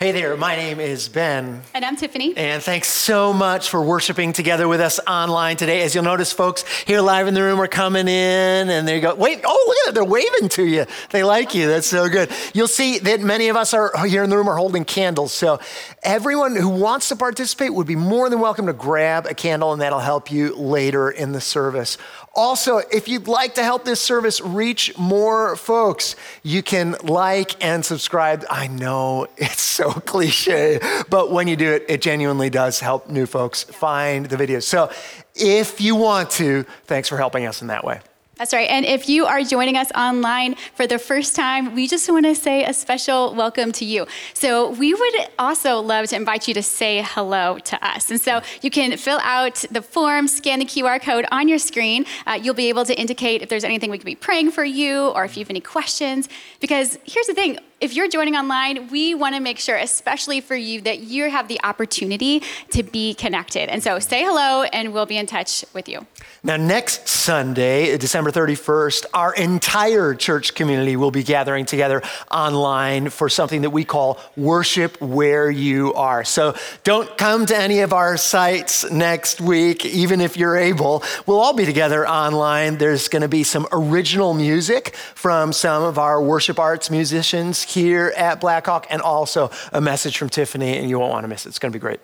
Hey there, my name is Ben. And I'm Tiffany. And thanks so much for worshiping together with us online today. As you'll notice, folks here live in the room are coming in and they go, wait, oh, look at it, they're waving to you. They like you. That's so good. You'll see that many of us are here in the room are holding candles. So everyone who wants to participate would be more than welcome to grab a candle and that'll help you later in the service. Also, if you'd like to help this service reach more folks, you can like and subscribe. I know it's so cliche, but when you do it, it genuinely does help new folks find the videos. So if you want to, thanks for helping us in that way. That's right. And if you are joining us online for the first time, we just want to say a special welcome to you. So, we would also love to invite you to say hello to us. And so, you can fill out the form, scan the QR code on your screen. Uh, you'll be able to indicate if there's anything we could be praying for you or if you have any questions. Because here's the thing if you're joining online, we want to make sure, especially for you, that you have the opportunity to be connected. And so say hello, and we'll be in touch with you. Now, next Sunday, December 31st, our entire church community will be gathering together online for something that we call Worship Where You Are. So don't come to any of our sites next week, even if you're able. We'll all be together online. There's going to be some original music from some of our worship arts musicians here at Blackhawk and also a message from Tiffany, and you won't want to miss it. It's going to be great.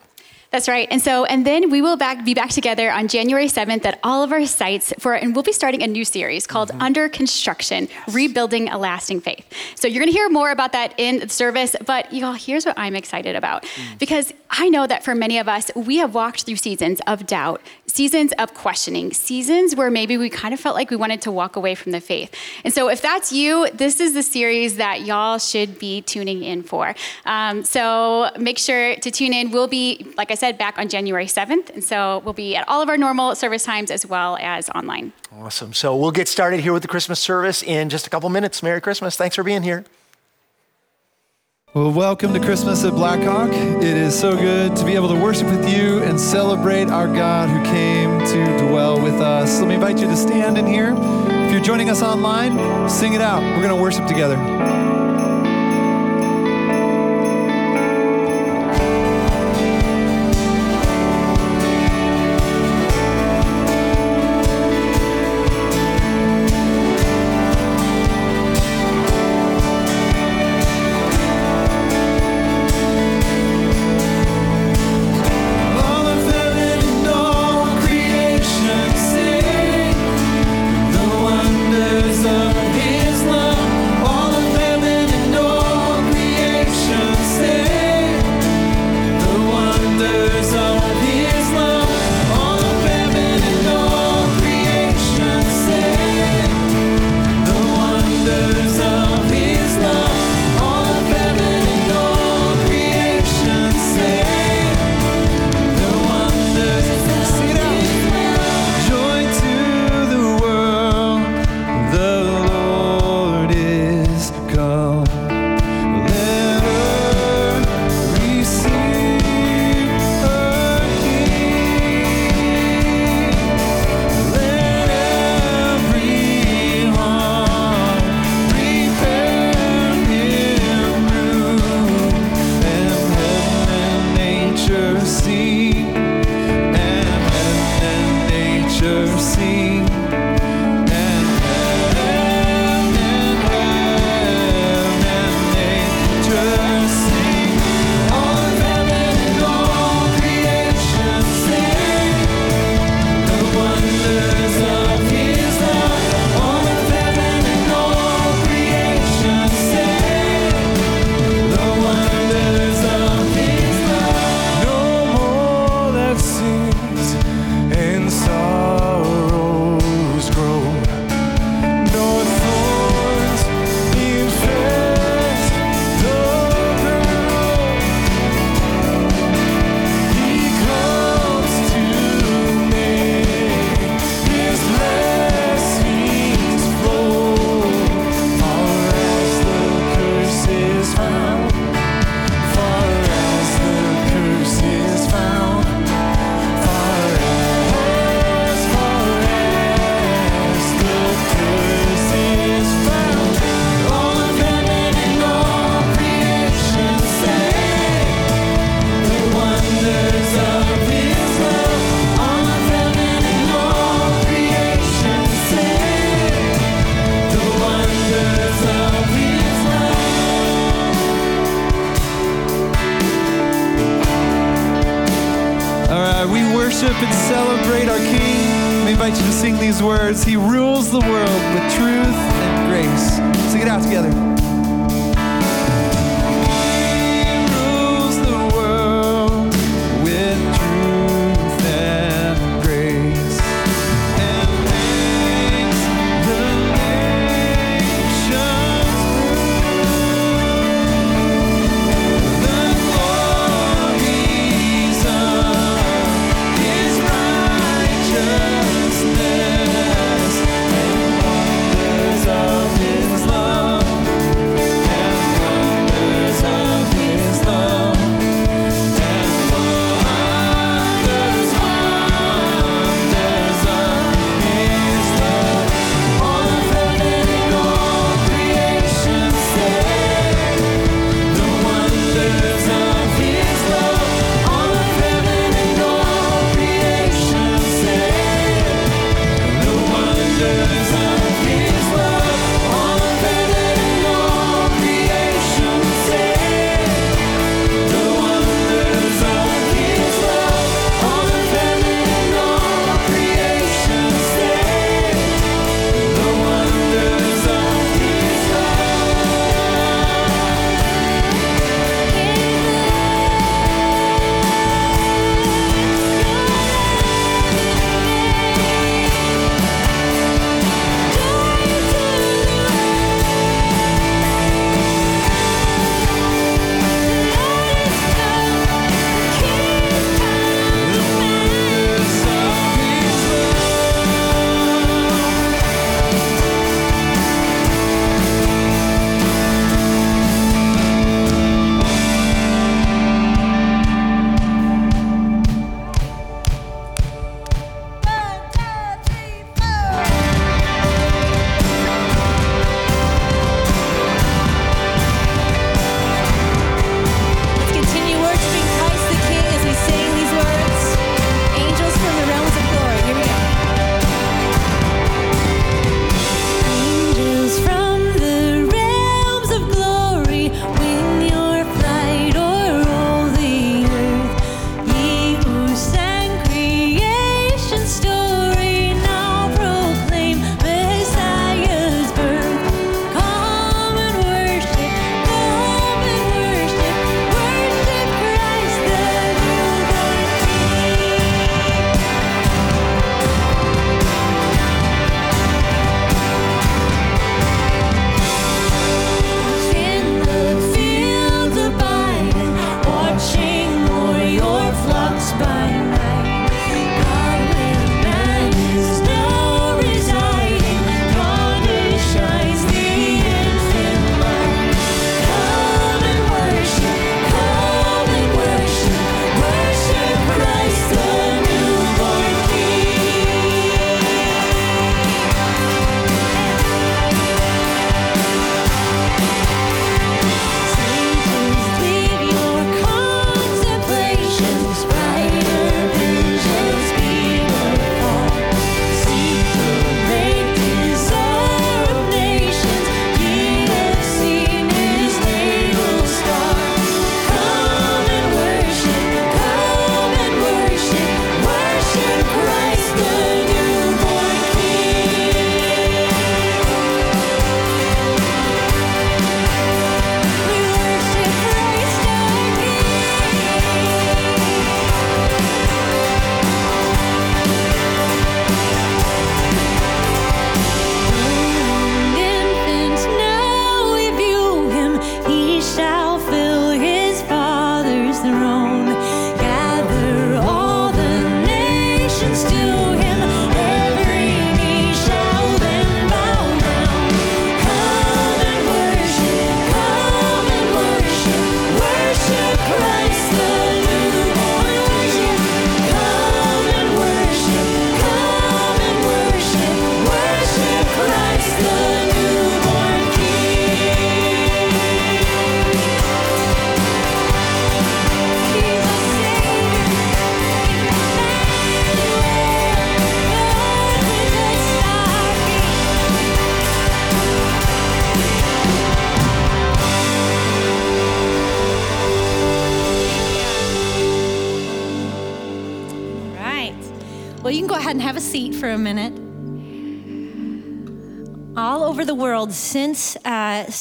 That's right. And so, and then we will back, be back together on January 7th at all of our sites for, and we'll be starting a new series called mm-hmm. Under Construction, yes. Rebuilding a Lasting Faith. So you're going to hear more about that in the service, but y'all, here's what I'm excited about. Mm. Because I know that for many of us, we have walked through seasons of doubt, seasons of questioning, seasons where maybe we kind of felt like we wanted to walk away from the faith. And so if that's you, this is the series that y'all should be tuning in for. Um, so make sure to tune in. We'll be, like I said, said, back on January 7th. And so we'll be at all of our normal service times as well as online. Awesome. So we'll get started here with the Christmas service in just a couple minutes. Merry Christmas. Thanks for being here. Well, welcome to Christmas at Blackhawk. It is so good to be able to worship with you and celebrate our God who came to dwell with us. Let me invite you to stand in here. If you're joining us online, sing it out. We're going to worship together.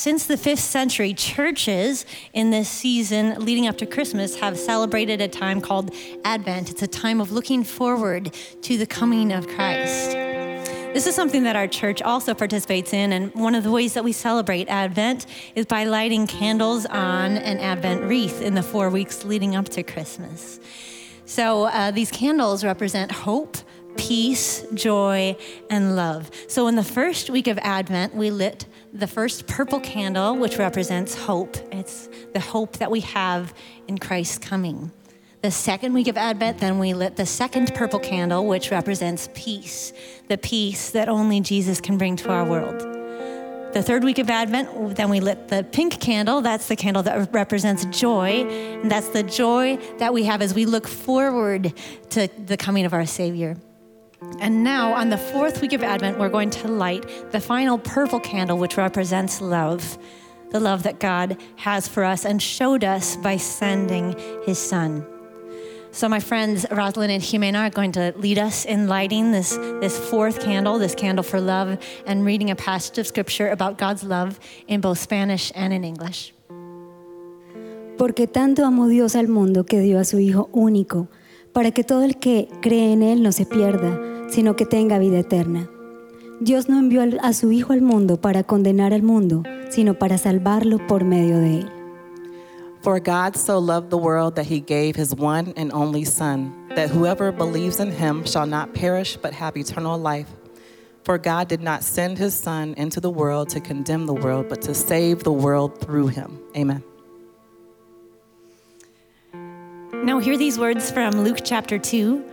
Since the fifth century, churches in this season leading up to Christmas have celebrated a time called Advent. It's a time of looking forward to the coming of Christ. This is something that our church also participates in, and one of the ways that we celebrate Advent is by lighting candles on an Advent wreath in the four weeks leading up to Christmas. So uh, these candles represent hope, peace, joy, and love. So in the first week of Advent, we lit the first purple candle, which represents hope. It's the hope that we have in Christ's coming. The second week of Advent, then we lit the second purple candle, which represents peace, the peace that only Jesus can bring to our world. The third week of Advent, then we lit the pink candle. That's the candle that represents joy. And that's the joy that we have as we look forward to the coming of our Savior. And now, on the fourth week of Advent, we're going to light the final purple candle, which represents love the love that God has for us and showed us by sending His Son. So, my friends, Rosalind and Jimena are going to lead us in lighting this, this fourth candle, this candle for love, and reading a passage of scripture about God's love in both Spanish and in English. Porque tanto amó Dios al mundo que dio a su Hijo único, para que todo el que cree en Él no se pierda, sino que tenga vida eterna. Dios no envió a su Hijo al mundo para condenar al mundo, sino para salvarlo por medio de Él. For God so loved the world that he gave his one and only Son, that whoever believes in him shall not perish but have eternal life. For God did not send his Son into the world to condemn the world, but to save the world through him. Amen. Now, hear these words from Luke chapter 2,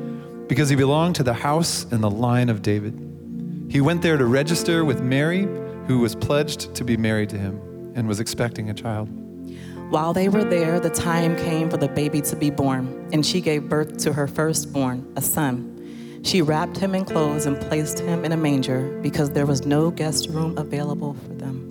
because he belonged to the house and the line of David. He went there to register with Mary who was pledged to be married to him and was expecting a child. While they were there, the time came for the baby to be born, and she gave birth to her firstborn, a son. She wrapped him in clothes and placed him in a manger because there was no guest room available for them.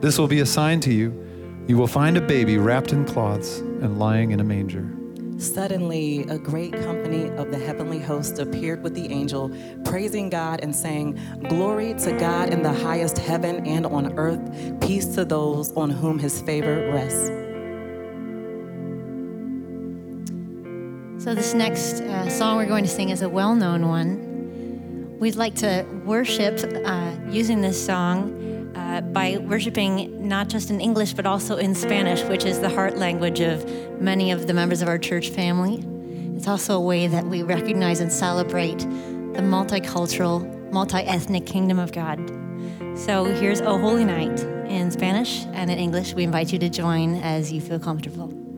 This will be a sign to you. You will find a baby wrapped in cloths and lying in a manger. Suddenly, a great company of the heavenly host appeared with the angel, praising God and saying, Glory to God in the highest heaven and on earth, peace to those on whom his favor rests. So, this next uh, song we're going to sing is a well known one. We'd like to worship uh, using this song uh, by worshiping not just in English, but also in Spanish, which is the heart language of many of the members of our church family. It's also a way that we recognize and celebrate the multicultural, multi ethnic kingdom of God. So, here's O Holy Night in Spanish and in English. We invite you to join as you feel comfortable.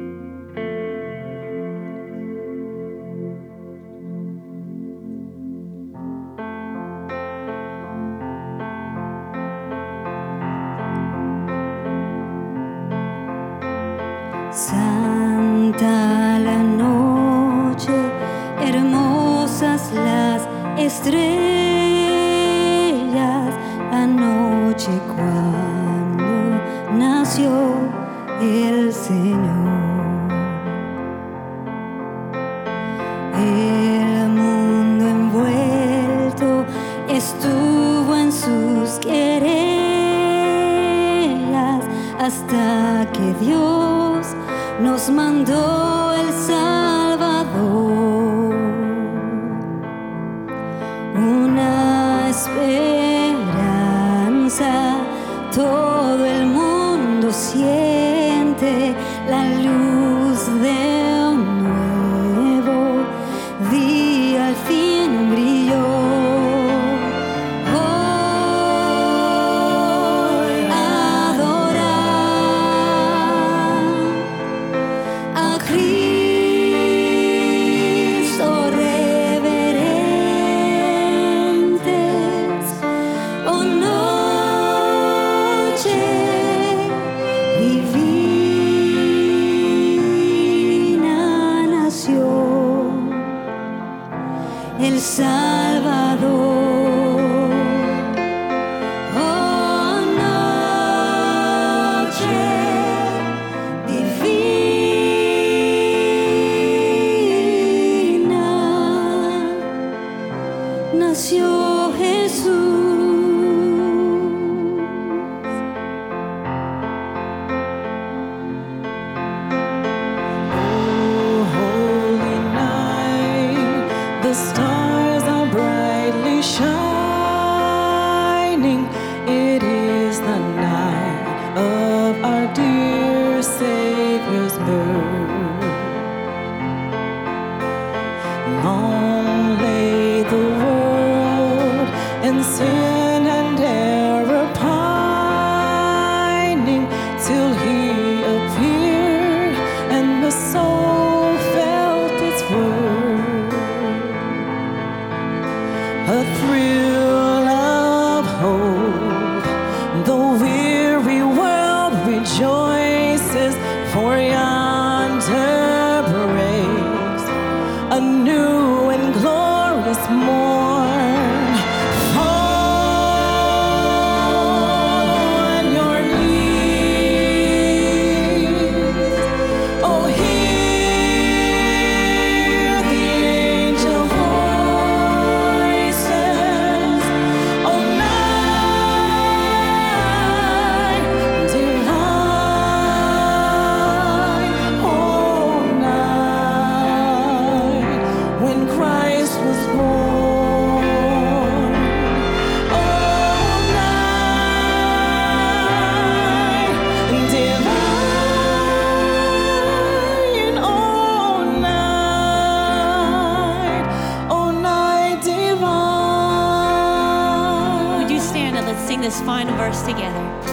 This final verse together?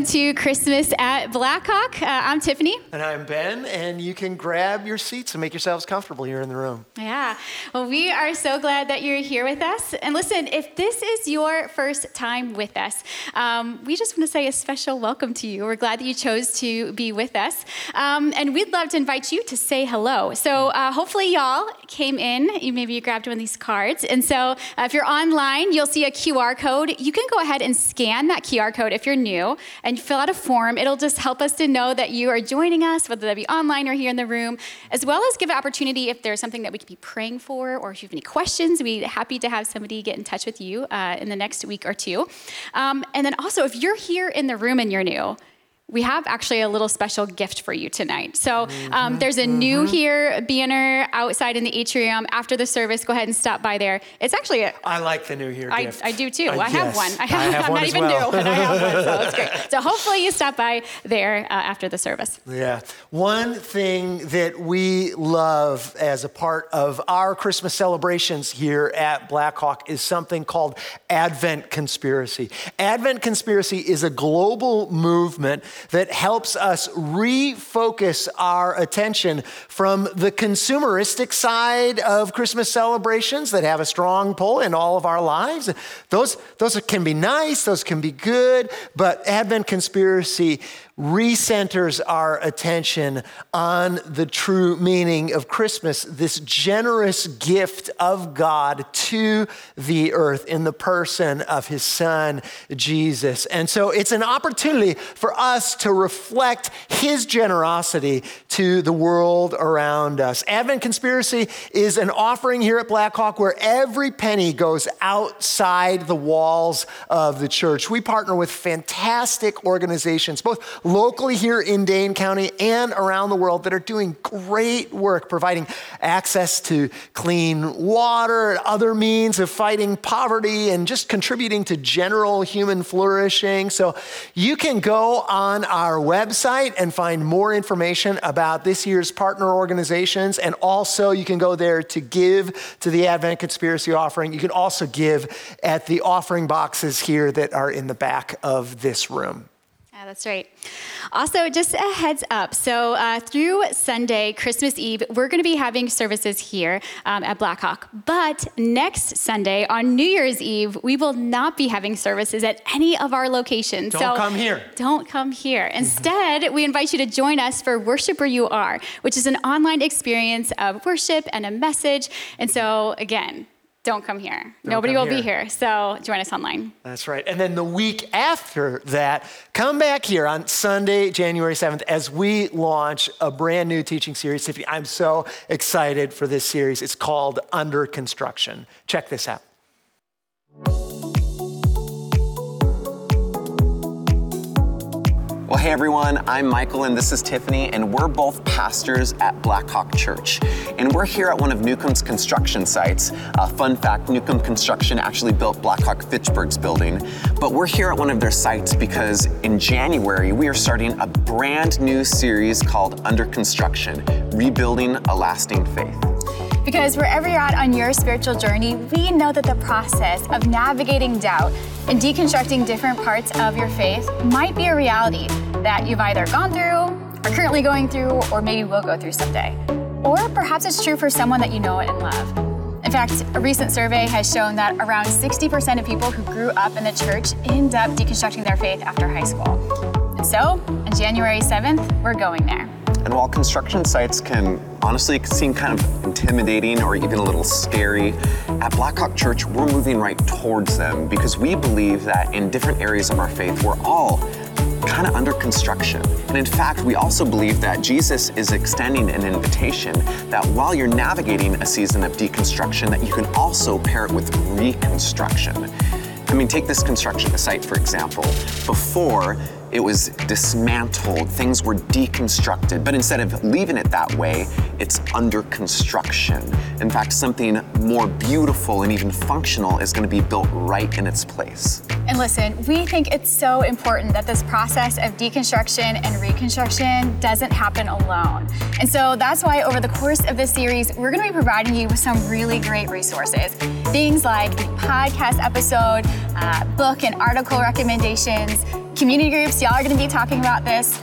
Welcome to Christmas at Blackhawk. Uh, I'm Tiffany. And I'm Ben, and you can grab your seats and make yourselves comfortable here in the room. Yeah. Well, we are so glad that you're here with us. And listen, if this is your first time with us, um, we just want to say a special welcome to you. We're glad that you chose to be with us. Um, and we'd love to invite you to say hello. So uh, hopefully, y'all came in. You maybe you grabbed one of these cards. And so uh, if you're online, you'll see a QR code. You can go ahead and scan that QR code if you're new and fill out a form. It'll just help us to know that you are joining us, whether that be online or here in the room, as well as give an opportunity if there's something that we could be praying for or if you have any questions, we'd be happy to have somebody get in touch with you uh, in the next week or two. Um, and then also, if you're here in the room and you're new, we have actually a little special gift for you tonight. So um, there's a new here banner outside in the atrium. After the service, go ahead and stop by there. It's actually a, I like the new here I, gift. I do too. Uh, I have one. I have, have I'm one not even well. new, but I have one, so it's great. So hopefully you stop by there uh, after the service. Yeah. One thing that we love as a part of our Christmas celebrations here at Blackhawk is something called Advent Conspiracy. Advent Conspiracy is a global movement that helps us refocus our attention from the consumeristic side of Christmas celebrations that have a strong pull in all of our lives. Those, those can be nice, those can be good, but Advent Conspiracy recenters our attention on the true meaning of Christmas, this generous gift of God to the earth in the person of his son, Jesus. And so it's an opportunity for us to reflect his generosity to the world around us. Advent Conspiracy is an offering here at Blackhawk where every penny goes outside the walls of the church. We partner with fantastic organizations, both locally here in Dane County and around the world that are doing great work providing access to clean water and other means of fighting poverty and just contributing to general human flourishing. So you can go on our website and find more information about this year's partner organizations. And also you can go there to give to the Advent Conspiracy offering. You can also give at the offering boxes here that are in the back of this room. Yeah, that's right. Also, just a heads up. So, uh, through Sunday, Christmas Eve, we're going to be having services here um, at Blackhawk. But next Sunday, on New Year's Eve, we will not be having services at any of our locations. Don't come here. Don't come here. Instead, we invite you to join us for Worship Where You Are, which is an online experience of worship and a message. And so, again, don't come here. Nobody come will be here. here. So, join us online. That's right. And then the week after that, come back here on Sunday, January 7th, as we launch a brand new teaching series. I'm so excited for this series. It's called Under Construction. Check this out. Hey everyone, I'm Michael and this is Tiffany, and we're both pastors at Blackhawk Church. And we're here at one of Newcomb's construction sites. Uh, fun fact Newcomb Construction actually built Blackhawk Fitchburg's building. But we're here at one of their sites because in January we are starting a brand new series called Under Construction Rebuilding a Lasting Faith. Because wherever you're at on your spiritual journey, we know that the process of navigating doubt and deconstructing different parts of your faith might be a reality that you've either gone through, are currently going through, or maybe will go through someday. Or perhaps it's true for someone that you know and love. In fact, a recent survey has shown that around 60% of people who grew up in the church end up deconstructing their faith after high school. And so, on January 7th, we're going there. And while construction sites can honestly seem kind of intimidating or even a little scary, at Blackhawk Church, we're moving right towards them because we believe that in different areas of our faith, we're all kind of under construction. And in fact, we also believe that Jesus is extending an invitation that while you're navigating a season of deconstruction, that you can also pair it with reconstruction. I mean, take this construction site, for example. Before, it was dismantled, things were deconstructed, but instead of leaving it that way, it's under construction. In fact, something more beautiful and even functional is going to be built right in its place. And listen, we think it's so important that this process of deconstruction and reconstruction doesn't happen alone. And so that's why over the course of this series, we're going to be providing you with some really great resources. Things like the podcast episode, uh, book and article recommendations, community groups, y'all are going to be talking about this.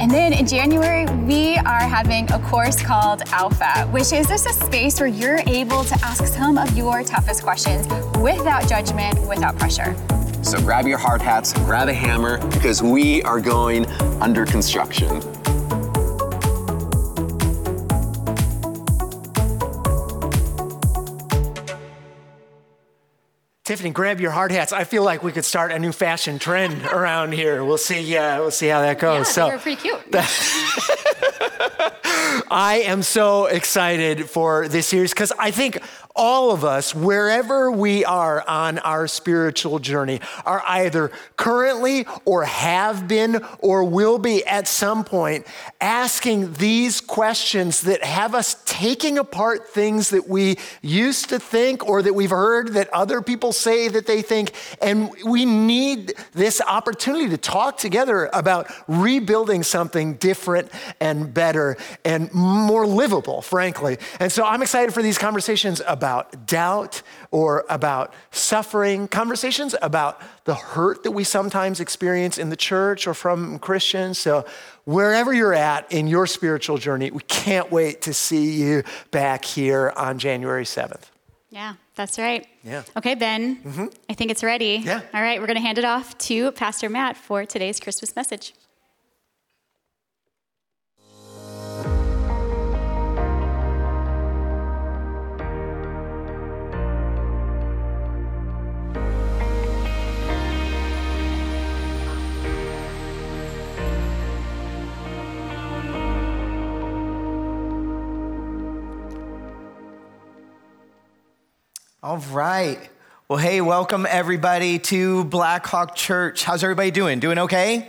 And then in January, we are having a course called Alpha, which is just a space where you're able to ask some of your toughest questions without judgment, without pressure. So grab your hard hats, grab a hammer, because we are going under construction. Tiffany, grab your hard hats. I feel like we could start a new fashion trend around here. We'll see. Uh, we'll see how that goes. Yeah, were pretty cute. I am so excited for this series because I think all of us, wherever we are on our spiritual journey, are either currently or have been or will be at some point asking these questions that have us taking apart things that we used to think or that we've heard that other people say that they think. And we need this opportunity to talk together about rebuilding something different and better and more livable, frankly. And so I'm excited for these conversations about about doubt or about suffering, conversations about the hurt that we sometimes experience in the church or from Christians. So, wherever you're at in your spiritual journey, we can't wait to see you back here on January 7th. Yeah, that's right. Yeah. Okay, Ben, mm-hmm. I think it's ready. Yeah. All right, we're going to hand it off to Pastor Matt for today's Christmas message. All right. Well, hey, welcome everybody to Blackhawk Church. How's everybody doing? Doing okay?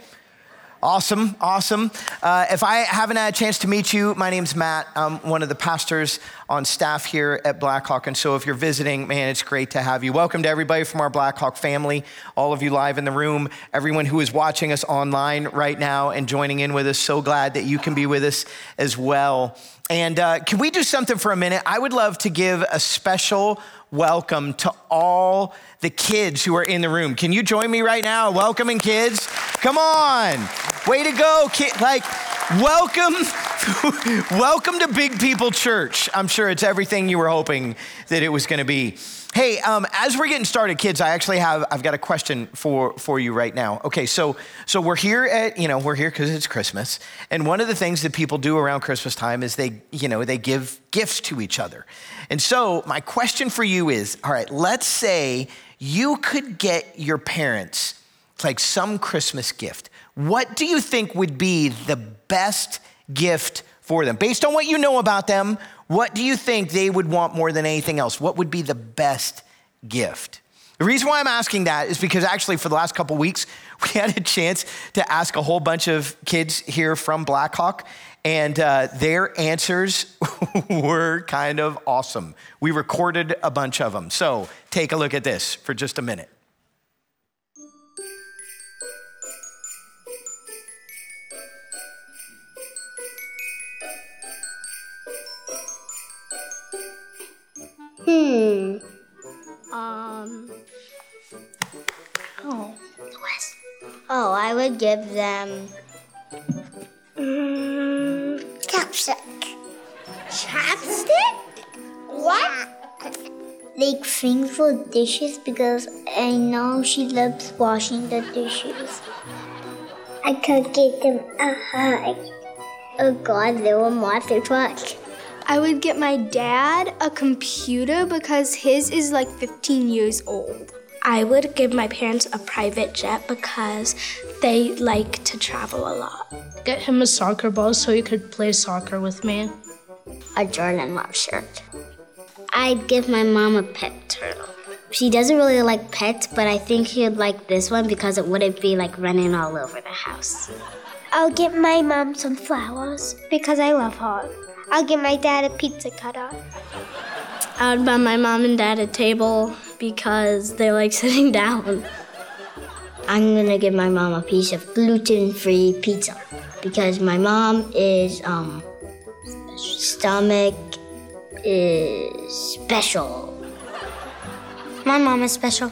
Awesome, awesome. Uh, if I haven't had a chance to meet you, my name's Matt. I'm one of the pastors on staff here at Blackhawk. And so if you're visiting, man, it's great to have you. Welcome to everybody from our Blackhawk family, all of you live in the room, everyone who is watching us online right now and joining in with us. So glad that you can be with us as well. And uh, can we do something for a minute? I would love to give a special welcome to all the kids who are in the room. Can you join me right now? Welcoming kids. Come on. Way to go, kid. Like, welcome. welcome to Big People Church. I'm sure it's everything you were hoping that it was going to be. Hey, um, as we're getting started, kids, I actually have I've got a question for for you right now. Okay, so so we're here at you know we're here because it's Christmas, and one of the things that people do around Christmas time is they you know they give gifts to each other, and so my question for you is, all right, let's say you could get your parents like some Christmas gift. What do you think would be the best gift for them based on what you know about them? What do you think they would want more than anything else? What would be the best gift? The reason why I'm asking that is because actually, for the last couple weeks, we had a chance to ask a whole bunch of kids here from Blackhawk, and uh, their answers were kind of awesome. We recorded a bunch of them. So take a look at this for just a minute. Hmm. Um. Oh. Oh, I would give them. Um, chapstick. Chapstick? What? Like things for dishes because I know she loves washing the dishes. I could get them a hug. Oh God, they were monster truck. I would get my dad a computer because his is like 15 years old. I would give my parents a private jet because they like to travel a lot. Get him a soccer ball so he could play soccer with me. A Jordan Love shirt. I'd give my mom a pet turtle. She doesn't really like pets, but I think she'd like this one because it wouldn't be like running all over the house. I'll get my mom some flowers because I love her. I'll give my dad a pizza cutter. I would buy my mom and dad a table because they like sitting down. I'm gonna give my mom a piece of gluten-free pizza because my mom is um stomach is special. My mom is special.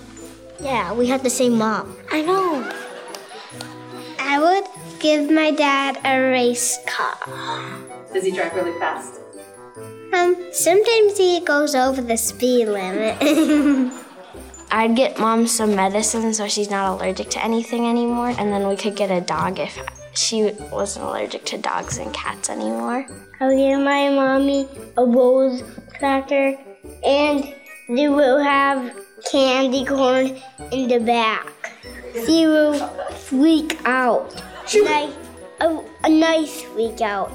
Yeah, we have the same mom. I know. I would give my dad a race car. Does he drive really fast? Um, sometimes he goes over the speed limit. I'd get mom some medicine so she's not allergic to anything anymore, and then we could get a dog if she wasn't allergic to dogs and cats anymore. I'll give my mommy a rose cracker, and they will have candy corn in the back. She will freak out. Like a, a nice freak out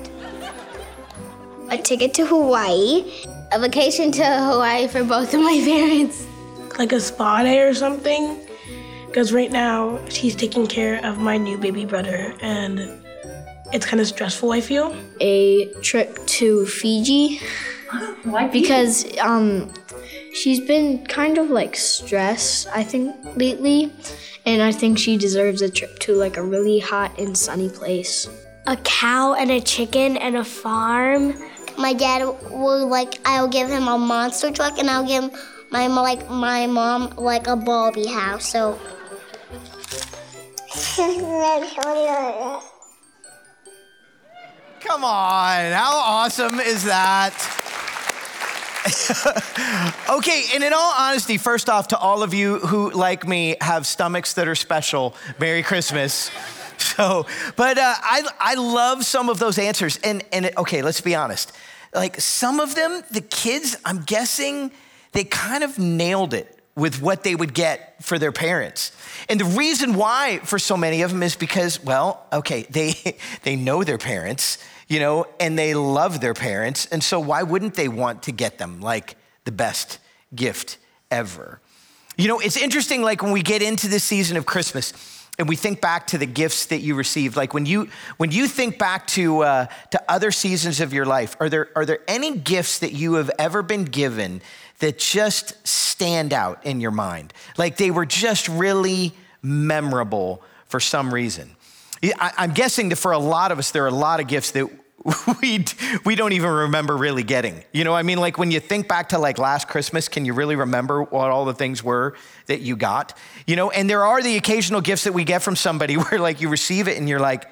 a ticket to Hawaii, A vacation to Hawaii for both of my parents. Like a spa day or something. Because right now, she's taking care of my new baby brother, and it's kind of stressful, I feel. A trip to Fiji. Why? Because um, she's been kind of like stressed, I think, lately. And I think she deserves a trip to like a really hot and sunny place. A cow and a chicken and a farm. My dad will like I'll give him a monster truck and I'll give my like my mom like a Barbie house. So Come on, how awesome is that? okay, and in all honesty, first off, to all of you who, like me, have stomachs that are special, Merry Christmas. So, but uh, I, I love some of those answers. And, and okay, let's be honest. Like some of them, the kids, I'm guessing they kind of nailed it with what they would get for their parents. And the reason why for so many of them is because, well, okay, they, they know their parents, you know, and they love their parents. And so why wouldn't they want to get them like the best gift ever? You know, it's interesting, like when we get into this season of Christmas, and we think back to the gifts that you received like when you when you think back to uh, to other seasons of your life are there are there any gifts that you have ever been given that just stand out in your mind? Like they were just really memorable for some reason. I, i'm guessing that for a lot of us there are a lot of gifts that we, we don't even remember really getting. You know, I mean, like when you think back to like last Christmas, can you really remember what all the things were that you got? You know, and there are the occasional gifts that we get from somebody where like you receive it and you're like,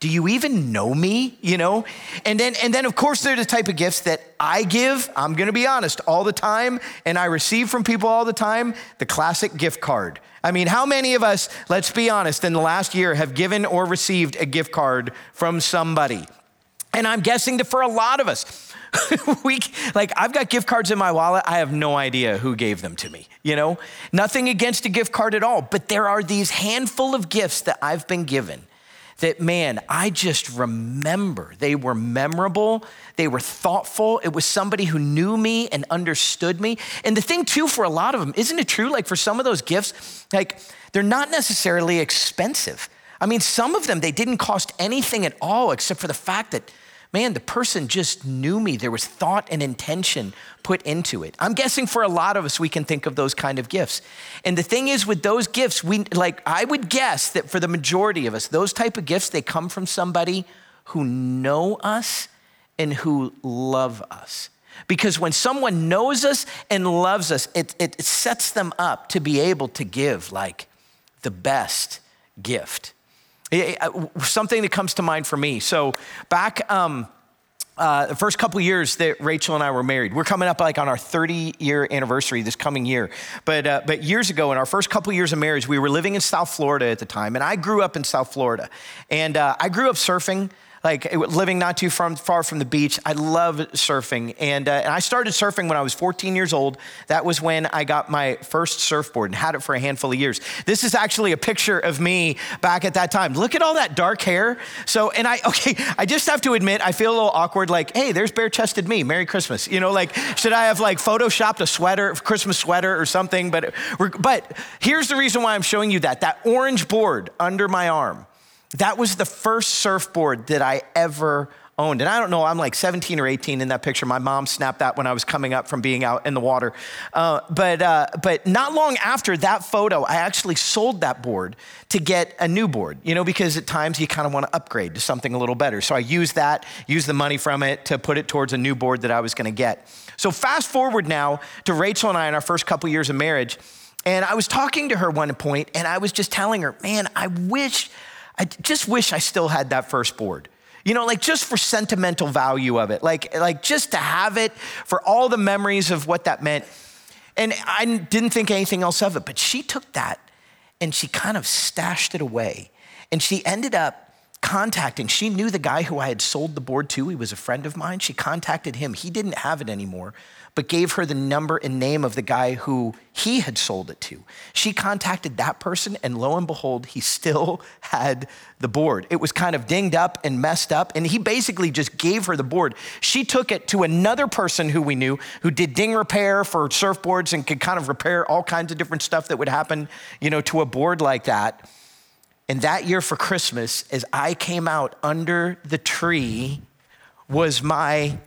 do you even know me? You know? And then and then of course they're the type of gifts that I give, I'm gonna be honest, all the time, and I receive from people all the time, the classic gift card. I mean, how many of us, let's be honest, in the last year have given or received a gift card from somebody? And I'm guessing that for a lot of us, we like I've got gift cards in my wallet. I have no idea who gave them to me. You know, nothing against a gift card at all, but there are these handful of gifts that I've been given that man, I just remember. They were memorable, they were thoughtful. It was somebody who knew me and understood me. And the thing too for a lot of them, isn't it true like for some of those gifts, like they're not necessarily expensive. I mean, some of them they didn't cost anything at all except for the fact that man, the person just knew me. There was thought and intention put into it. I'm guessing for a lot of us, we can think of those kind of gifts. And the thing is, with those gifts, we like, I would guess that for the majority of us, those type of gifts, they come from somebody who know us and who love us. Because when someone knows us and loves us, it, it sets them up to be able to give like the best gift. Something that comes to mind for me. So back um, uh, the first couple years that Rachel and I were married, we're coming up like on our 30 year anniversary this coming year. But uh, but years ago, in our first couple years of marriage, we were living in South Florida at the time, and I grew up in South Florida, and uh, I grew up surfing like living not too far, far from the beach. I love surfing. And, uh, and I started surfing when I was 14 years old. That was when I got my first surfboard and had it for a handful of years. This is actually a picture of me back at that time. Look at all that dark hair. So, and I, okay, I just have to admit, I feel a little awkward like, hey, there's bare chested me. Merry Christmas. You know, like, should I have like photoshopped a sweater, Christmas sweater or something? But, but here's the reason why I'm showing you that that orange board under my arm that was the first surfboard that I ever owned. And I don't know, I'm like 17 or 18 in that picture. My mom snapped that when I was coming up from being out in the water. Uh, but, uh, but not long after that photo, I actually sold that board to get a new board, you know, because at times you kind of want to upgrade to something a little better. So I used that, used the money from it to put it towards a new board that I was going to get. So fast forward now to Rachel and I in our first couple years of marriage. And I was talking to her one point, and I was just telling her, man, I wish I just wish I still had that first board. You know, like just for sentimental value of it, like, like just to have it for all the memories of what that meant. And I didn't think anything else of it, but she took that and she kind of stashed it away. And she ended up contacting. She knew the guy who I had sold the board to. He was a friend of mine. She contacted him. He didn't have it anymore, but gave her the number and name of the guy who he had sold it to. She contacted that person, and lo and behold, he still had the board. It was kind of dinged up and messed up, and he basically just gave her the board. She took it to another person who we knew who did ding repair for surfboards and could kind of repair all kinds of different stuff that would happen, you know, to a board like that. And that year for Christmas, as I came out under the tree, was my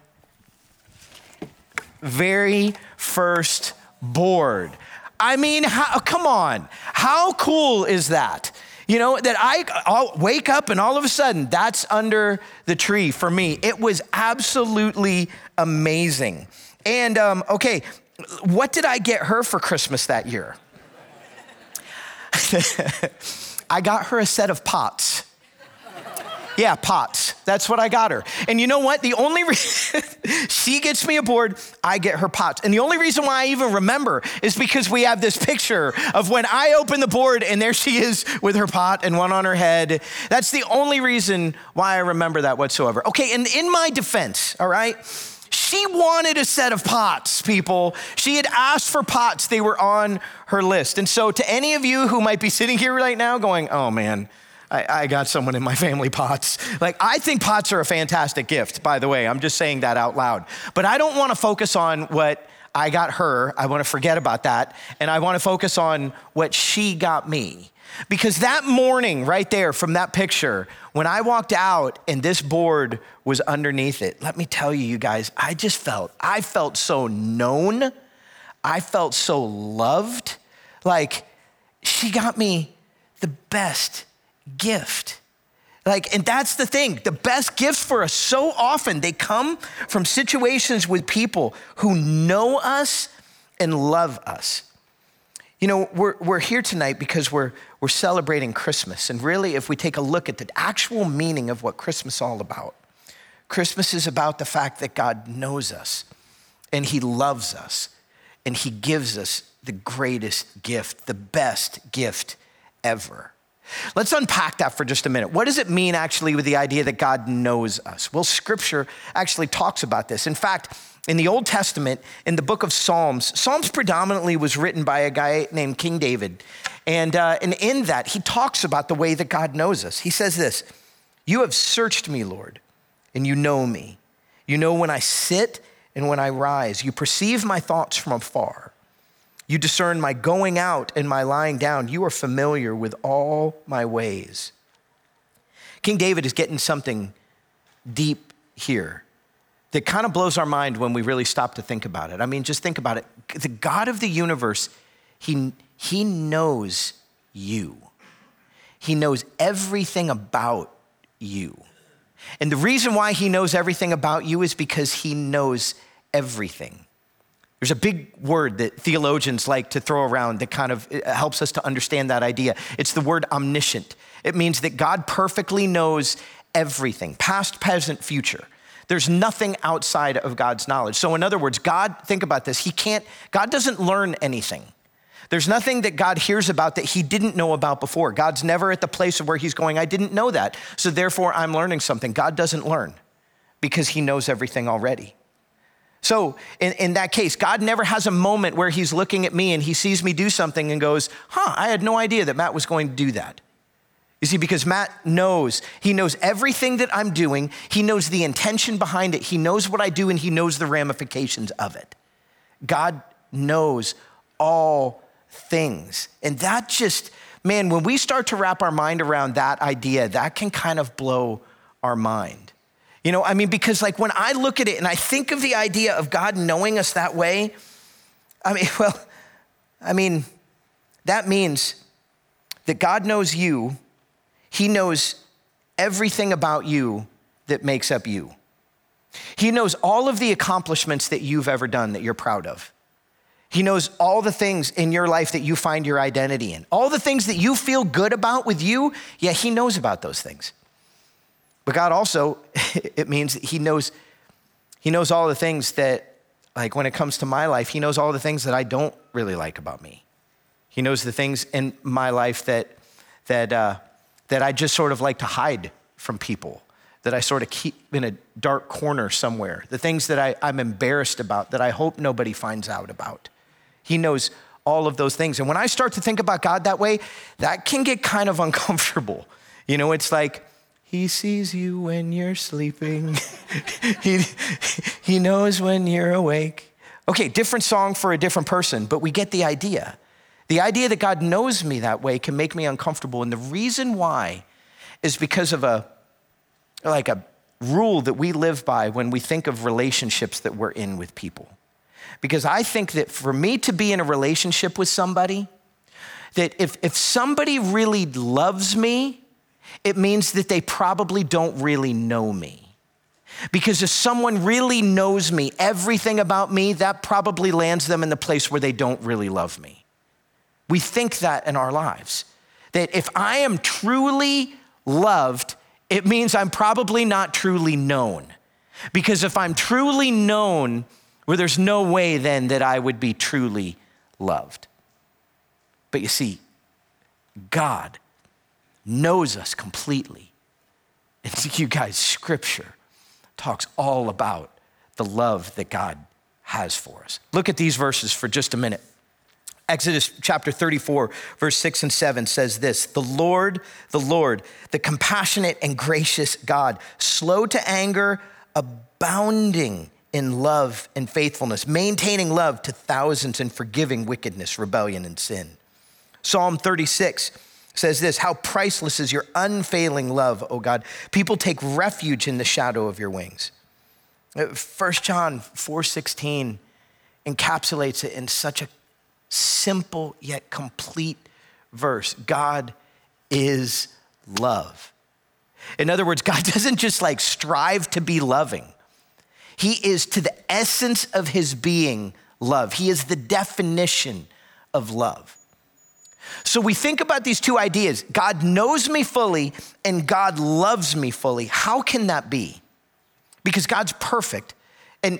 very first board. I mean, how, come on. How cool is that? You know, that I I'll wake up and all of a sudden that's under the tree for me. It was absolutely amazing. And um, okay, what did I get her for Christmas that year? I got her a set of pots. Yeah, pots. That's what I got her. And you know what? The only reason she gets me a board, I get her pots. And the only reason why I even remember is because we have this picture of when I open the board and there she is with her pot and one on her head. That's the only reason why I remember that whatsoever. Okay, and in my defense, all right? She wanted a set of pots, people. She had asked for pots, they were on her list. And so, to any of you who might be sitting here right now going, oh man, I, I, got someone in my family pots. Like, I think pots are a fantastic gift, by the way. I'm just saying that out loud. But I don't want to focus on what I got her. I want to forget about that. And I want to focus on what she got me. Because that morning, right there from that picture, when I walked out and this board was underneath it, let me tell you, you guys, I just felt, I felt so known. I felt so loved. Like, she got me the best gift. Like, and that's the thing. The best gifts for us so often, they come from situations with people who know us and love us. You know, we're, we're here tonight because we're, we're celebrating Christmas. And really, if we take a look at the actual meaning of what Christmas is all about, Christmas is about the fact that God knows us and He loves us and He gives us the greatest gift, the best gift ever. Let's unpack that for just a minute. What does it mean actually with the idea that God knows us? Well, scripture actually talks about this. In fact, in the Old Testament, in the book of Psalms, Psalms predominantly was written by a guy named King David. And, uh, and in that, he talks about the way that God knows us. He says this You have searched me, Lord, and you know me. You know when I sit and when I rise. You perceive my thoughts from afar. You discern my going out and my lying down. You are familiar with all my ways. King David is getting something deep here that kind of blows our mind when we really stop to think about it. I mean, just think about it. The God of the universe, he, he knows you, He knows everything about you. And the reason why He knows everything about you is because He knows everything. There's a big word that theologians like to throw around that kind of helps us to understand that idea. It's the word omniscient. It means that God perfectly knows everything, past, present, future. There's nothing outside of God's knowledge. So, in other words, God, think about this, He can't, God doesn't learn anything. There's nothing that God hears about that He didn't know about before. God's never at the place of where He's going, I didn't know that. So, therefore, I'm learning something. God doesn't learn because He knows everything already. So, in, in that case, God never has a moment where He's looking at me and He sees me do something and goes, Huh, I had no idea that Matt was going to do that. You see, because Matt knows, he knows everything that I'm doing, he knows the intention behind it, he knows what I do, and he knows the ramifications of it. God knows all things. And that just, man, when we start to wrap our mind around that idea, that can kind of blow our mind. You know, I mean, because like when I look at it and I think of the idea of God knowing us that way, I mean, well, I mean, that means that God knows you, He knows everything about you that makes up you. He knows all of the accomplishments that you've ever done that you're proud of. He knows all the things in your life that you find your identity in. All the things that you feel good about with you, yeah, He knows about those things. But God also, it means He knows, He knows all the things that, like when it comes to my life, He knows all the things that I don't really like about me. He knows the things in my life that, that, uh, that I just sort of like to hide from people that I sort of keep in a dark corner somewhere, the things that I, I'm embarrassed about, that I hope nobody finds out about. He knows all of those things. And when I start to think about God that way, that can get kind of uncomfortable. You know, it's like, he sees you when you're sleeping. he, he knows when you're awake. Okay, different song for a different person, but we get the idea. The idea that God knows me that way can make me uncomfortable. And the reason why is because of a like a rule that we live by when we think of relationships that we're in with people. Because I think that for me to be in a relationship with somebody, that if, if somebody really loves me, it means that they probably don't really know me. Because if someone really knows me, everything about me, that probably lands them in the place where they don't really love me. We think that in our lives. That if I am truly loved, it means I'm probably not truly known. Because if I'm truly known, well, there's no way then that I would be truly loved. But you see, God knows us completely. And you guys, scripture talks all about the love that God has for us. Look at these verses for just a minute. Exodus chapter 34, verse 6 and 7 says this The Lord, the Lord, the compassionate and gracious God, slow to anger, abounding in love and faithfulness, maintaining love to thousands and forgiving wickedness, rebellion, and sin. Psalm 36 says this How priceless is your unfailing love, O God. People take refuge in the shadow of your wings. 1 uh, John 4:16 encapsulates it in such a simple yet complete verse. God is love. In other words, God doesn't just like strive to be loving. He is to the essence of his being love. He is the definition of love. So we think about these two ideas God knows me fully and God loves me fully. How can that be? Because God's perfect and,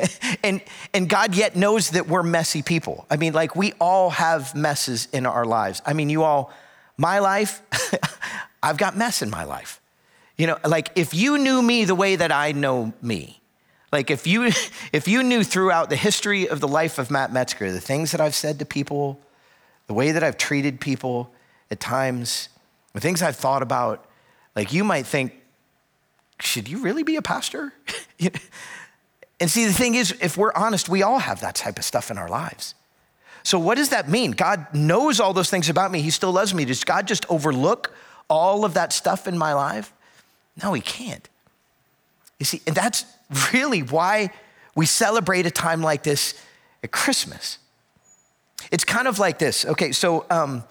and, and God yet knows that we're messy people. I mean, like we all have messes in our lives. I mean, you all, my life, I've got mess in my life. You know, like if you knew me the way that I know me, like if you if you knew throughout the history of the life of Matt Metzger, the things that I've said to people, the way that I've treated people at times, the things I've thought about, like you might think, should you really be a pastor? And see, the thing is, if we're honest, we all have that type of stuff in our lives. So, what does that mean? God knows all those things about me. He still loves me. Does God just overlook all of that stuff in my life? No, He can't. You see, and that's really why we celebrate a time like this at Christmas. It's kind of like this. Okay, so um,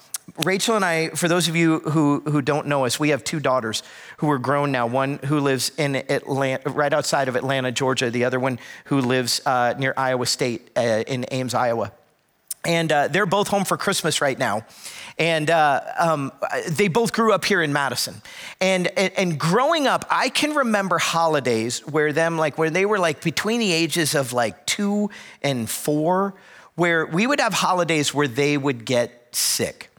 Rachel and I, for those of you who, who don't know us, we have two daughters who are grown now. One who lives in Atlanta, right outside of Atlanta, Georgia. The other one who lives uh, near Iowa State uh, in Ames, Iowa. And uh, they're both home for Christmas right now. And uh, um, they both grew up here in Madison. And, and, and, growing up, I can remember holidays where them, like, where they were like between the ages of like two and four, where we would have holidays where they would get sick.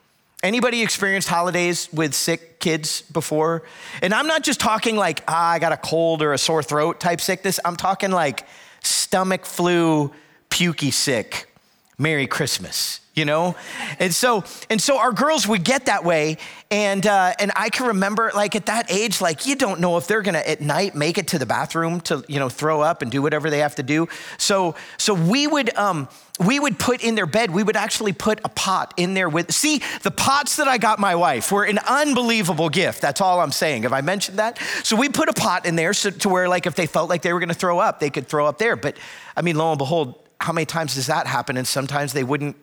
Anybody experienced holidays with sick kids before? And I'm not just talking like, ah, I got a cold or a sore throat type sickness. I'm talking like stomach flu, pukey sick. Merry Christmas you know and so and so our girls would get that way and uh, and i can remember like at that age like you don't know if they're gonna at night make it to the bathroom to you know throw up and do whatever they have to do so so we would um we would put in their bed we would actually put a pot in there with see the pots that i got my wife were an unbelievable gift that's all i'm saying have i mentioned that so we put a pot in there so, to where like if they felt like they were going to throw up they could throw up there but i mean lo and behold how many times does that happen and sometimes they wouldn't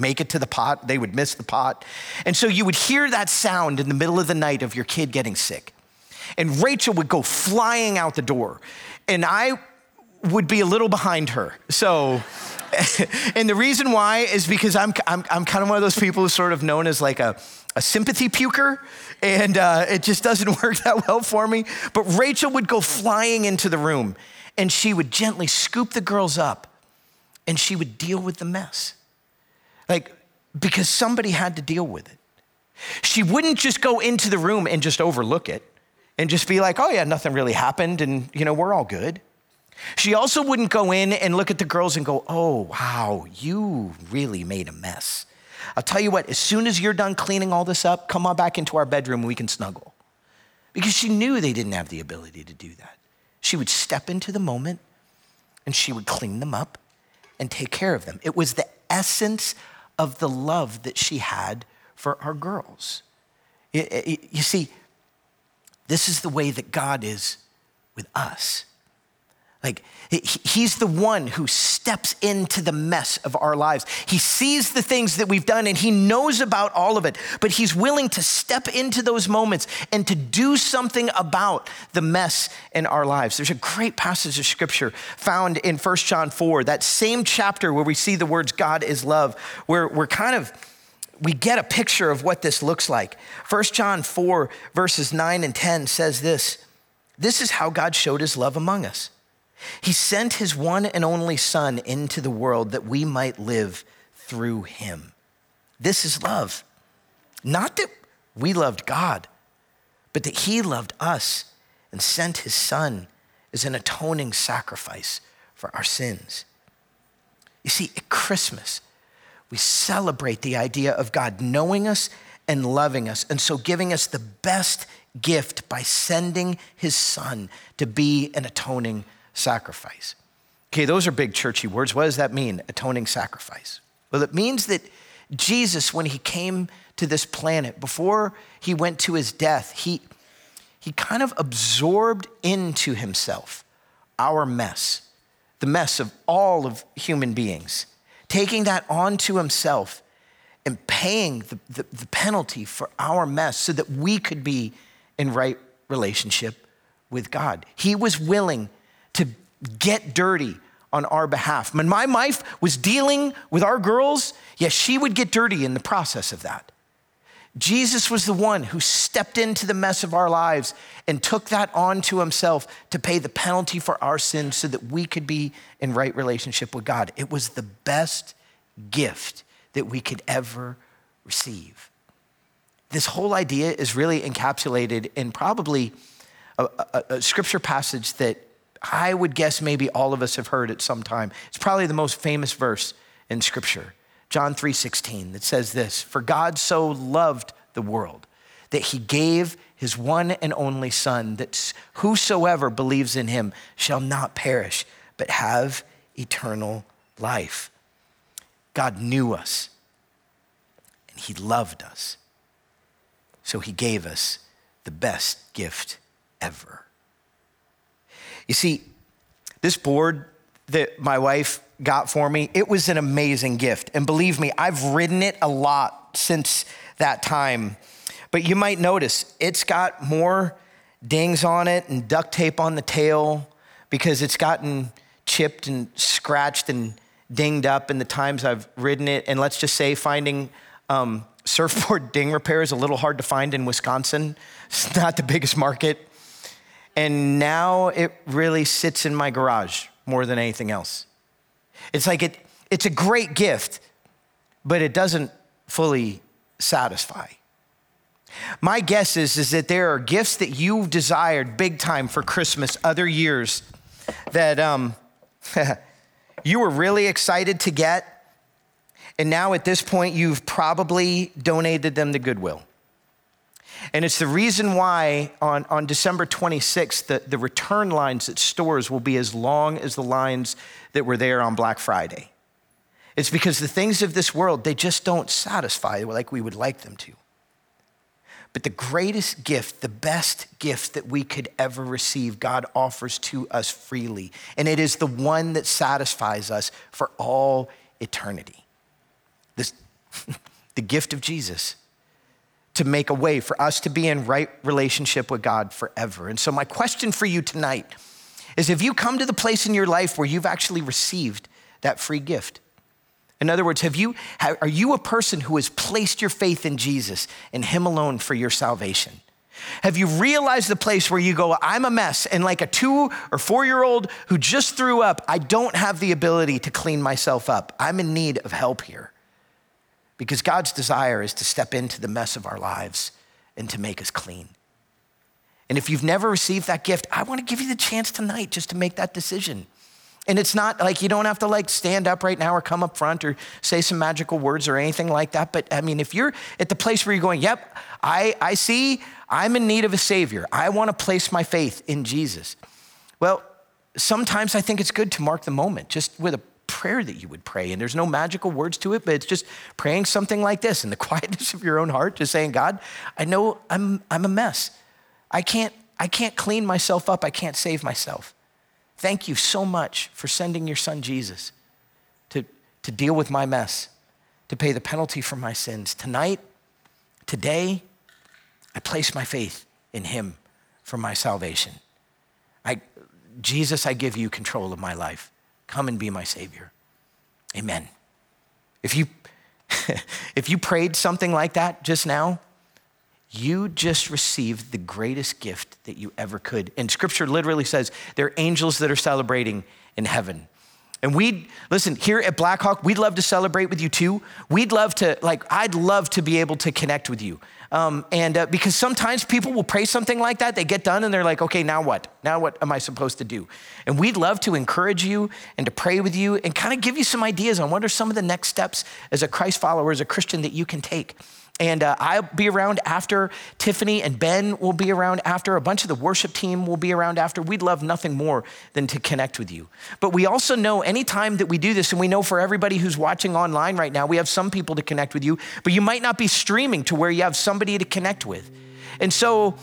make it to the pot, they would miss the pot. And so you would hear that sound in the middle of the night of your kid getting sick. And Rachel would go flying out the door. And I would be a little behind her. So, and the reason why is because I'm, I'm, I'm kind of one of those people who's sort of known as like a, a sympathy puker, and uh, it just doesn't work that well for me. But Rachel would go flying into the room, and she would gently scoop the girls up, and she would deal with the mess. Like, because somebody had to deal with it. She wouldn't just go into the room and just overlook it and just be like, oh, yeah, nothing really happened, and, you know, we're all good. She also wouldn't go in and look at the girls and go, oh, wow, you really made a mess. I'll tell you what, as soon as you're done cleaning all this up, come on back into our bedroom and we can snuggle. Because she knew they didn't have the ability to do that. She would step into the moment and she would clean them up and take care of them. It was the essence of the love that she had for our girls. You see, this is the way that God is with us. Like, he's the one who steps into the mess of our lives. He sees the things that we've done and he knows about all of it, but he's willing to step into those moments and to do something about the mess in our lives. There's a great passage of scripture found in 1 John 4, that same chapter where we see the words God is love, where we're kind of we get a picture of what this looks like. 1 John 4, verses 9 and 10 says this This is how God showed his love among us. He sent his one and only Son into the world that we might live through him. This is love. Not that we loved God, but that he loved us and sent his Son as an atoning sacrifice for our sins. You see, at Christmas, we celebrate the idea of God knowing us and loving us, and so giving us the best gift by sending his Son to be an atoning sacrifice. Okay, those are big churchy words. What does that mean, atoning sacrifice? Well, it means that Jesus, when he came to this planet, before he went to his death, he, he kind of absorbed into himself our mess, the mess of all of human beings, taking that onto himself and paying the, the, the penalty for our mess so that we could be in right relationship with God. He was willing to get dirty on our behalf. When my wife was dealing with our girls, yes, she would get dirty in the process of that. Jesus was the one who stepped into the mess of our lives and took that onto himself to pay the penalty for our sins so that we could be in right relationship with God. It was the best gift that we could ever receive. This whole idea is really encapsulated in probably a, a, a scripture passage that I would guess maybe all of us have heard at some time. It's probably the most famous verse in scripture. John 3:16 that says this, "For God so loved the world that he gave his one and only son that whosoever believes in him shall not perish but have eternal life." God knew us and he loved us. So he gave us the best gift ever. You see, this board that my wife got for me, it was an amazing gift. And believe me, I've ridden it a lot since that time. But you might notice it's got more dings on it and duct tape on the tail because it's gotten chipped and scratched and dinged up in the times I've ridden it. And let's just say finding um, surfboard ding repair is a little hard to find in Wisconsin. It's not the biggest market. And now it really sits in my garage more than anything else. It's like it, it's a great gift, but it doesn't fully satisfy. My guess is, is that there are gifts that you've desired big time for Christmas other years that um, you were really excited to get. And now at this point, you've probably donated them to Goodwill. And it's the reason why on, on December 26th, the, the return lines at stores will be as long as the lines that were there on Black Friday. It's because the things of this world, they just don't satisfy like we would like them to. But the greatest gift, the best gift that we could ever receive, God offers to us freely. And it is the one that satisfies us for all eternity. This, the gift of Jesus to make a way for us to be in right relationship with God forever. And so, my question for you tonight is have you come to the place in your life where you've actually received that free gift, in other words, have you, are you a person who has placed your faith in Jesus and Him alone for your salvation? Have you realized the place where you go, I'm a mess, and like a two or four year old who just threw up, I don't have the ability to clean myself up. I'm in need of help here. Because God's desire is to step into the mess of our lives and to make us clean. And if you've never received that gift, I want to give you the chance tonight just to make that decision. And it's not like you don't have to like stand up right now or come up front or say some magical words or anything like that. But I mean, if you're at the place where you're going, yep, I, I see I'm in need of a savior. I want to place my faith in Jesus. Well, sometimes I think it's good to mark the moment just with a prayer that you would pray. And there's no magical words to it, but it's just praying something like this in the quietness of your own heart, just saying, God, I know I'm, I'm a mess. I can't, I can't clean myself up. I can't save myself. Thank you so much for sending your son Jesus to, to deal with my mess, to pay the penalty for my sins. Tonight, today, I place my faith in him for my salvation. I, Jesus, I give you control of my life. Come and be my Savior. Amen. If you, if you prayed something like that just now, you just received the greatest gift that you ever could. And scripture literally says there are angels that are celebrating in heaven. And we'd listen here at Blackhawk, we'd love to celebrate with you too. We'd love to, like, I'd love to be able to connect with you. Um, and uh, because sometimes people will pray something like that, they get done and they're like, okay, now what? Now what am I supposed to do? And we'd love to encourage you and to pray with you and kind of give you some ideas on what are some of the next steps as a Christ follower, as a Christian that you can take. And uh, I'll be around after. Tiffany and Ben will be around after. A bunch of the worship team will be around after. We'd love nothing more than to connect with you. But we also know anytime that we do this, and we know for everybody who's watching online right now, we have some people to connect with you, but you might not be streaming to where you have somebody to connect with. And so,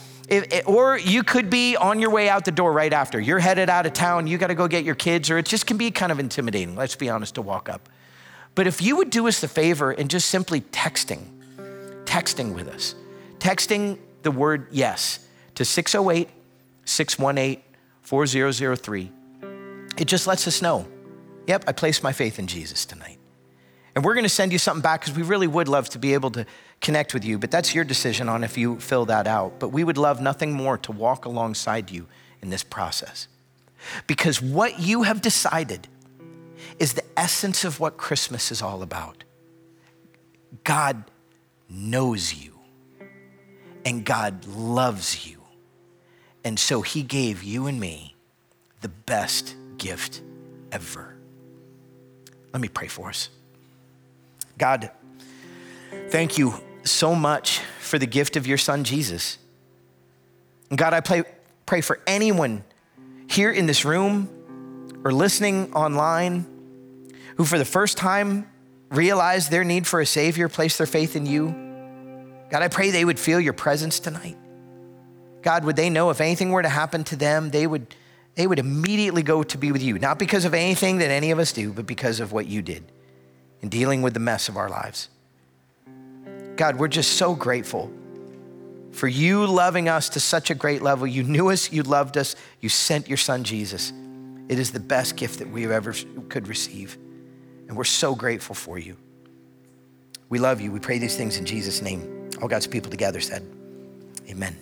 or you could be on your way out the door right after. You're headed out of town, you got to go get your kids, or it just can be kind of intimidating, let's be honest, to walk up. But if you would do us the favor and just simply texting, texting with us. Texting the word yes to 608 618 4003. It just lets us know, yep, I placed my faith in Jesus tonight. And we're going to send you something back because we really would love to be able to connect with you, but that's your decision on if you fill that out. But we would love nothing more to walk alongside you in this process. Because what you have decided is the essence of what Christmas is all about. God knows you, and God loves you. And so he gave you and me the best gift ever. Let me pray for us. God, thank you so much for the gift of your son, Jesus. And God, I pray, pray for anyone here in this room or listening online who, for the first time, realize their need for a Savior, place their faith in you. God, I pray they would feel your presence tonight. God, would they know if anything were to happen to them, they would, they would immediately go to be with you, not because of anything that any of us do, but because of what you did in dealing with the mess of our lives. God, we're just so grateful for you loving us to such a great level. You knew us, you loved us, you sent your son Jesus. It is the best gift that we ever could receive. And we're so grateful for you. We love you. We pray these things in Jesus' name. All God's people together said, Amen.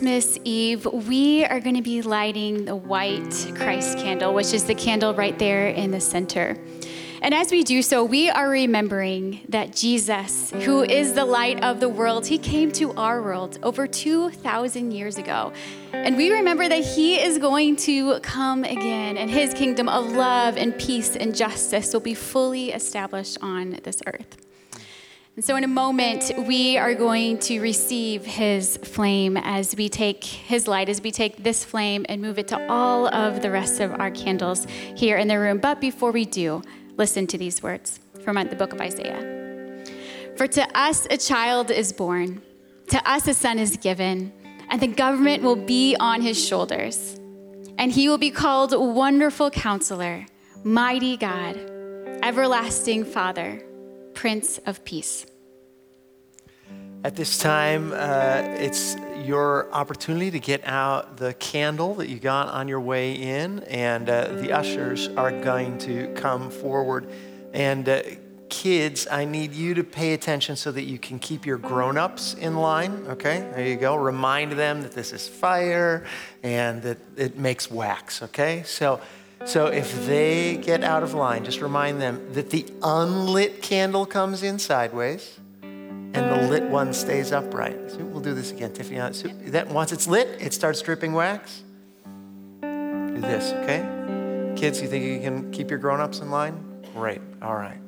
Christmas Eve, we are going to be lighting the white Christ candle, which is the candle right there in the center. And as we do so, we are remembering that Jesus, who is the light of the world, he came to our world over 2,000 years ago. And we remember that he is going to come again, and his kingdom of love and peace and justice will be fully established on this earth. And so, in a moment, we are going to receive his flame as we take his light, as we take this flame and move it to all of the rest of our candles here in the room. But before we do, listen to these words from the book of Isaiah. For to us a child is born, to us a son is given, and the government will be on his shoulders. And he will be called Wonderful Counselor, Mighty God, Everlasting Father, Prince of Peace. At this time, uh, it's your opportunity to get out the candle that you got on your way in, and uh, the ushers are going to come forward. And uh, kids, I need you to pay attention so that you can keep your grown ups in line. Okay, there you go. Remind them that this is fire and that it makes wax. Okay, so. So if they get out of line, just remind them that the unlit candle comes in sideways and the lit one stays upright. So we'll do this again, Tiffany. Uh, so that once it's lit, it starts dripping wax. Do this, okay? Kids, you think you can keep your grown-ups in line? Great. All right.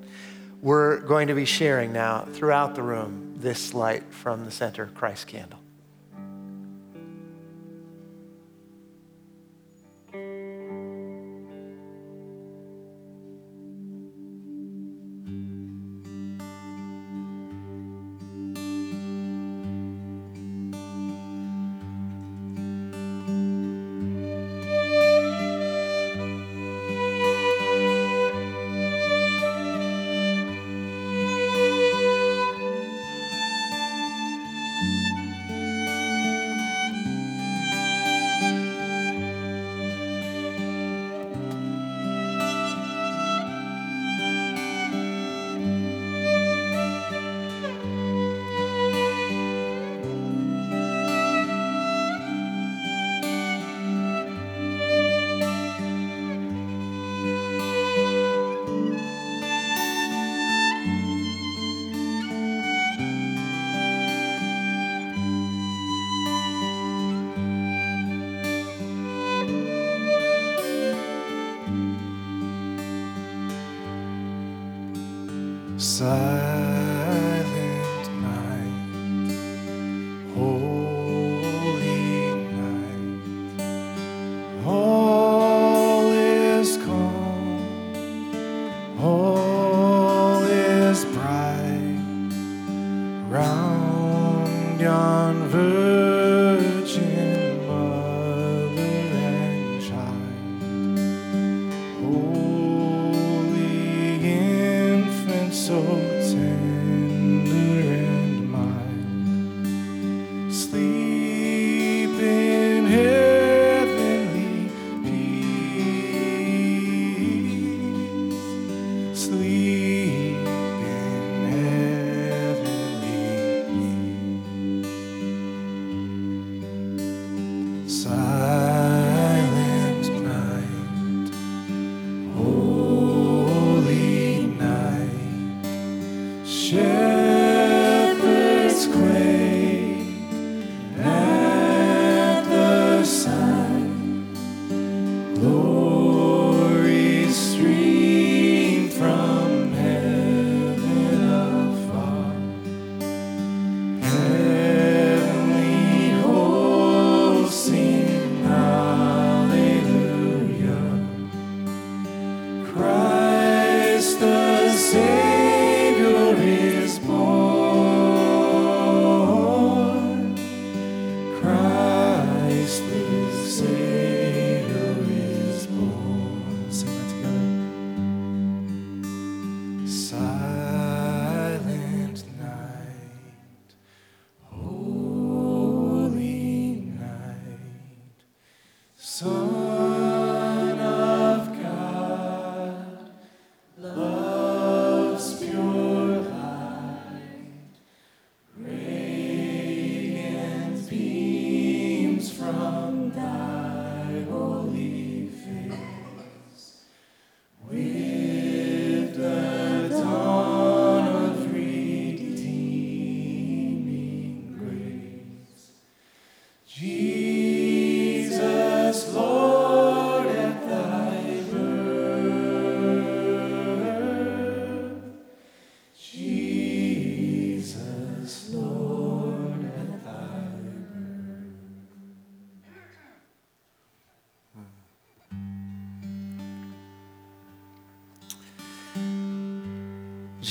We're going to be sharing now throughout the room this light from the center Christ candle. Silent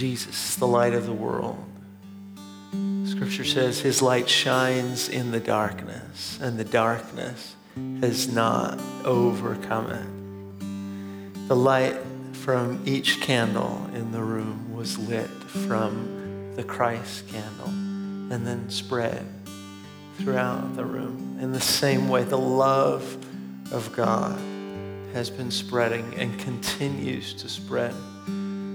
Jesus, the light of the world. Scripture says his light shines in the darkness, and the darkness has not overcome it. The light from each candle in the room was lit from the Christ candle and then spread throughout the room. In the same way, the love of God has been spreading and continues to spread.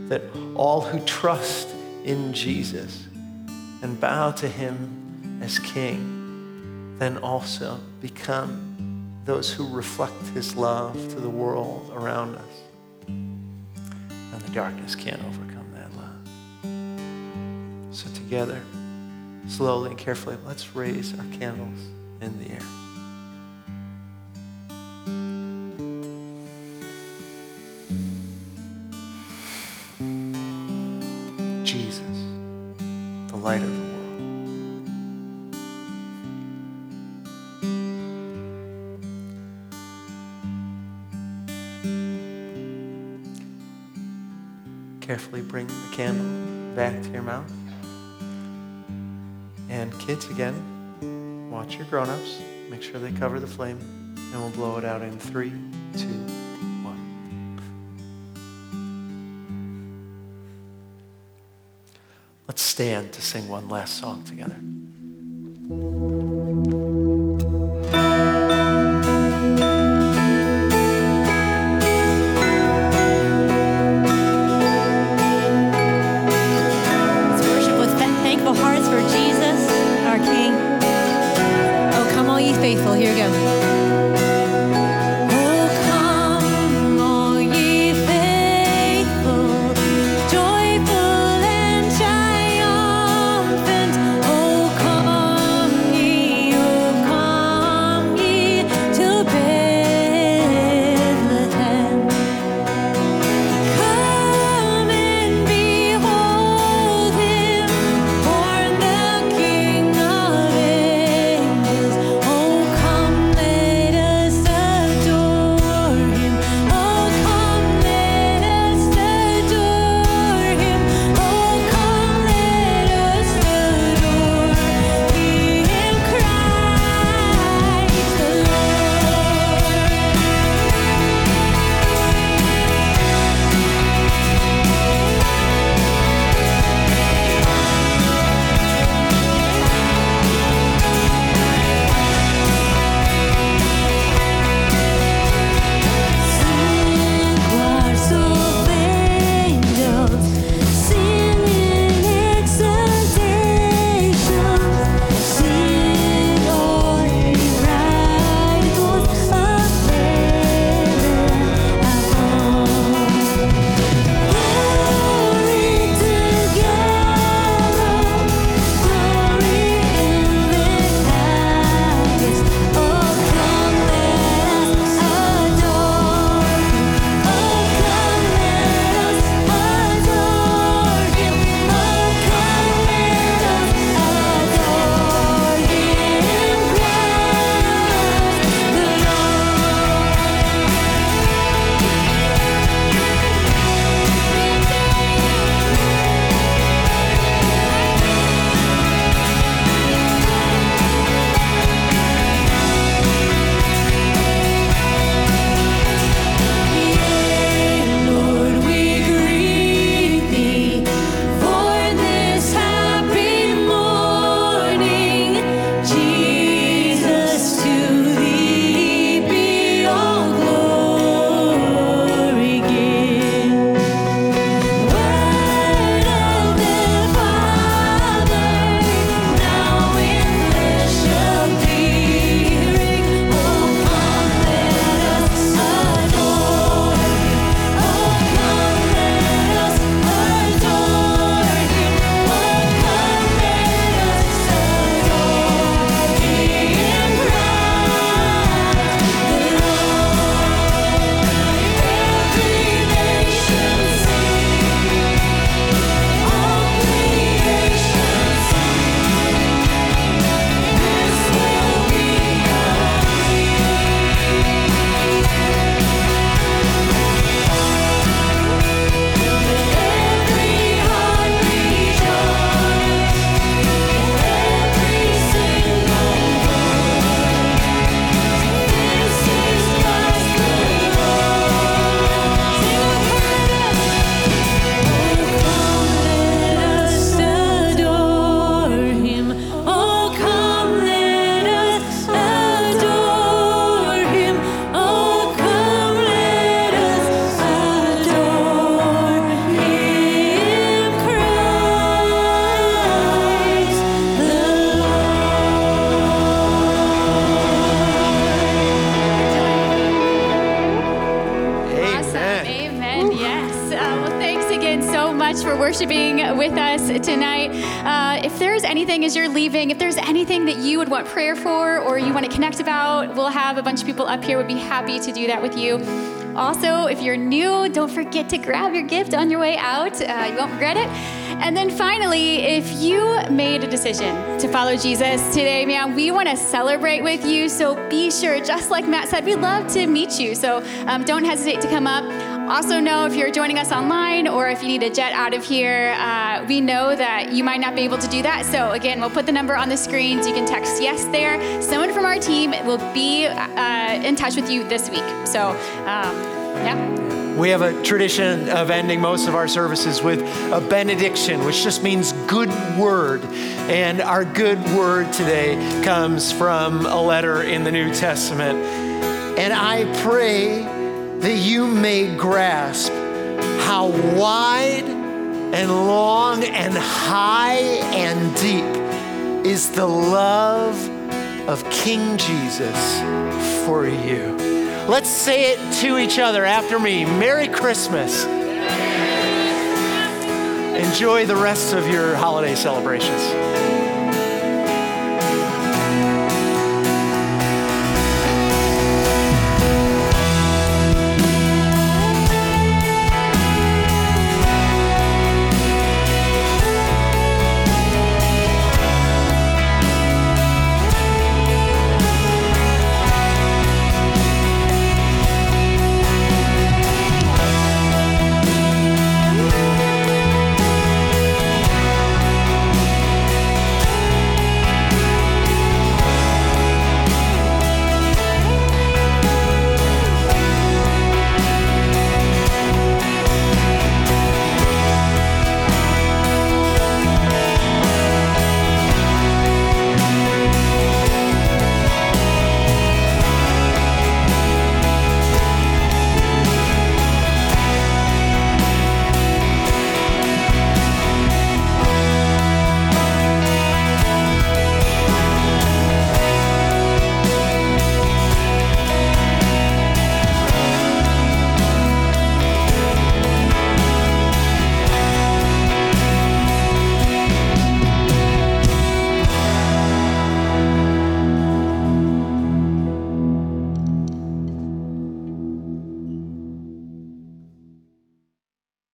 That all who trust in Jesus and bow to him as king then also become those who reflect his love to the world around us. And the darkness can't overcome that love. So, together, slowly and carefully, let's raise our candles in the air. Your grown-ups. Make sure they cover the flame, and we'll blow it out in three, two, one. Let's stand to sing one last song together. Anything as you're leaving, if there's anything that you would want prayer for or you want to connect about, we'll have a bunch of people up here. Would be happy to do that with you. Also, if you're new, don't forget to grab your gift on your way out. Uh, you won't regret it. And then finally, if you made a decision to follow Jesus today, man, we want to celebrate with you. So be sure, just like Matt said, we'd love to meet you. So um, don't hesitate to come up. Also, know if you're joining us online or if you need a jet out of here, uh, we know that you might not be able to do that. So, again, we'll put the number on the screen so you can text yes there. Someone from our team will be uh, in touch with you this week. So, um, yeah. We have a tradition of ending most of our services with a benediction, which just means good word. And our good word today comes from a letter in the New Testament. And I pray that you may grasp how wide and long and high and deep is the love of King Jesus for you. Let's say it to each other after me. Merry Christmas. Enjoy the rest of your holiday celebrations.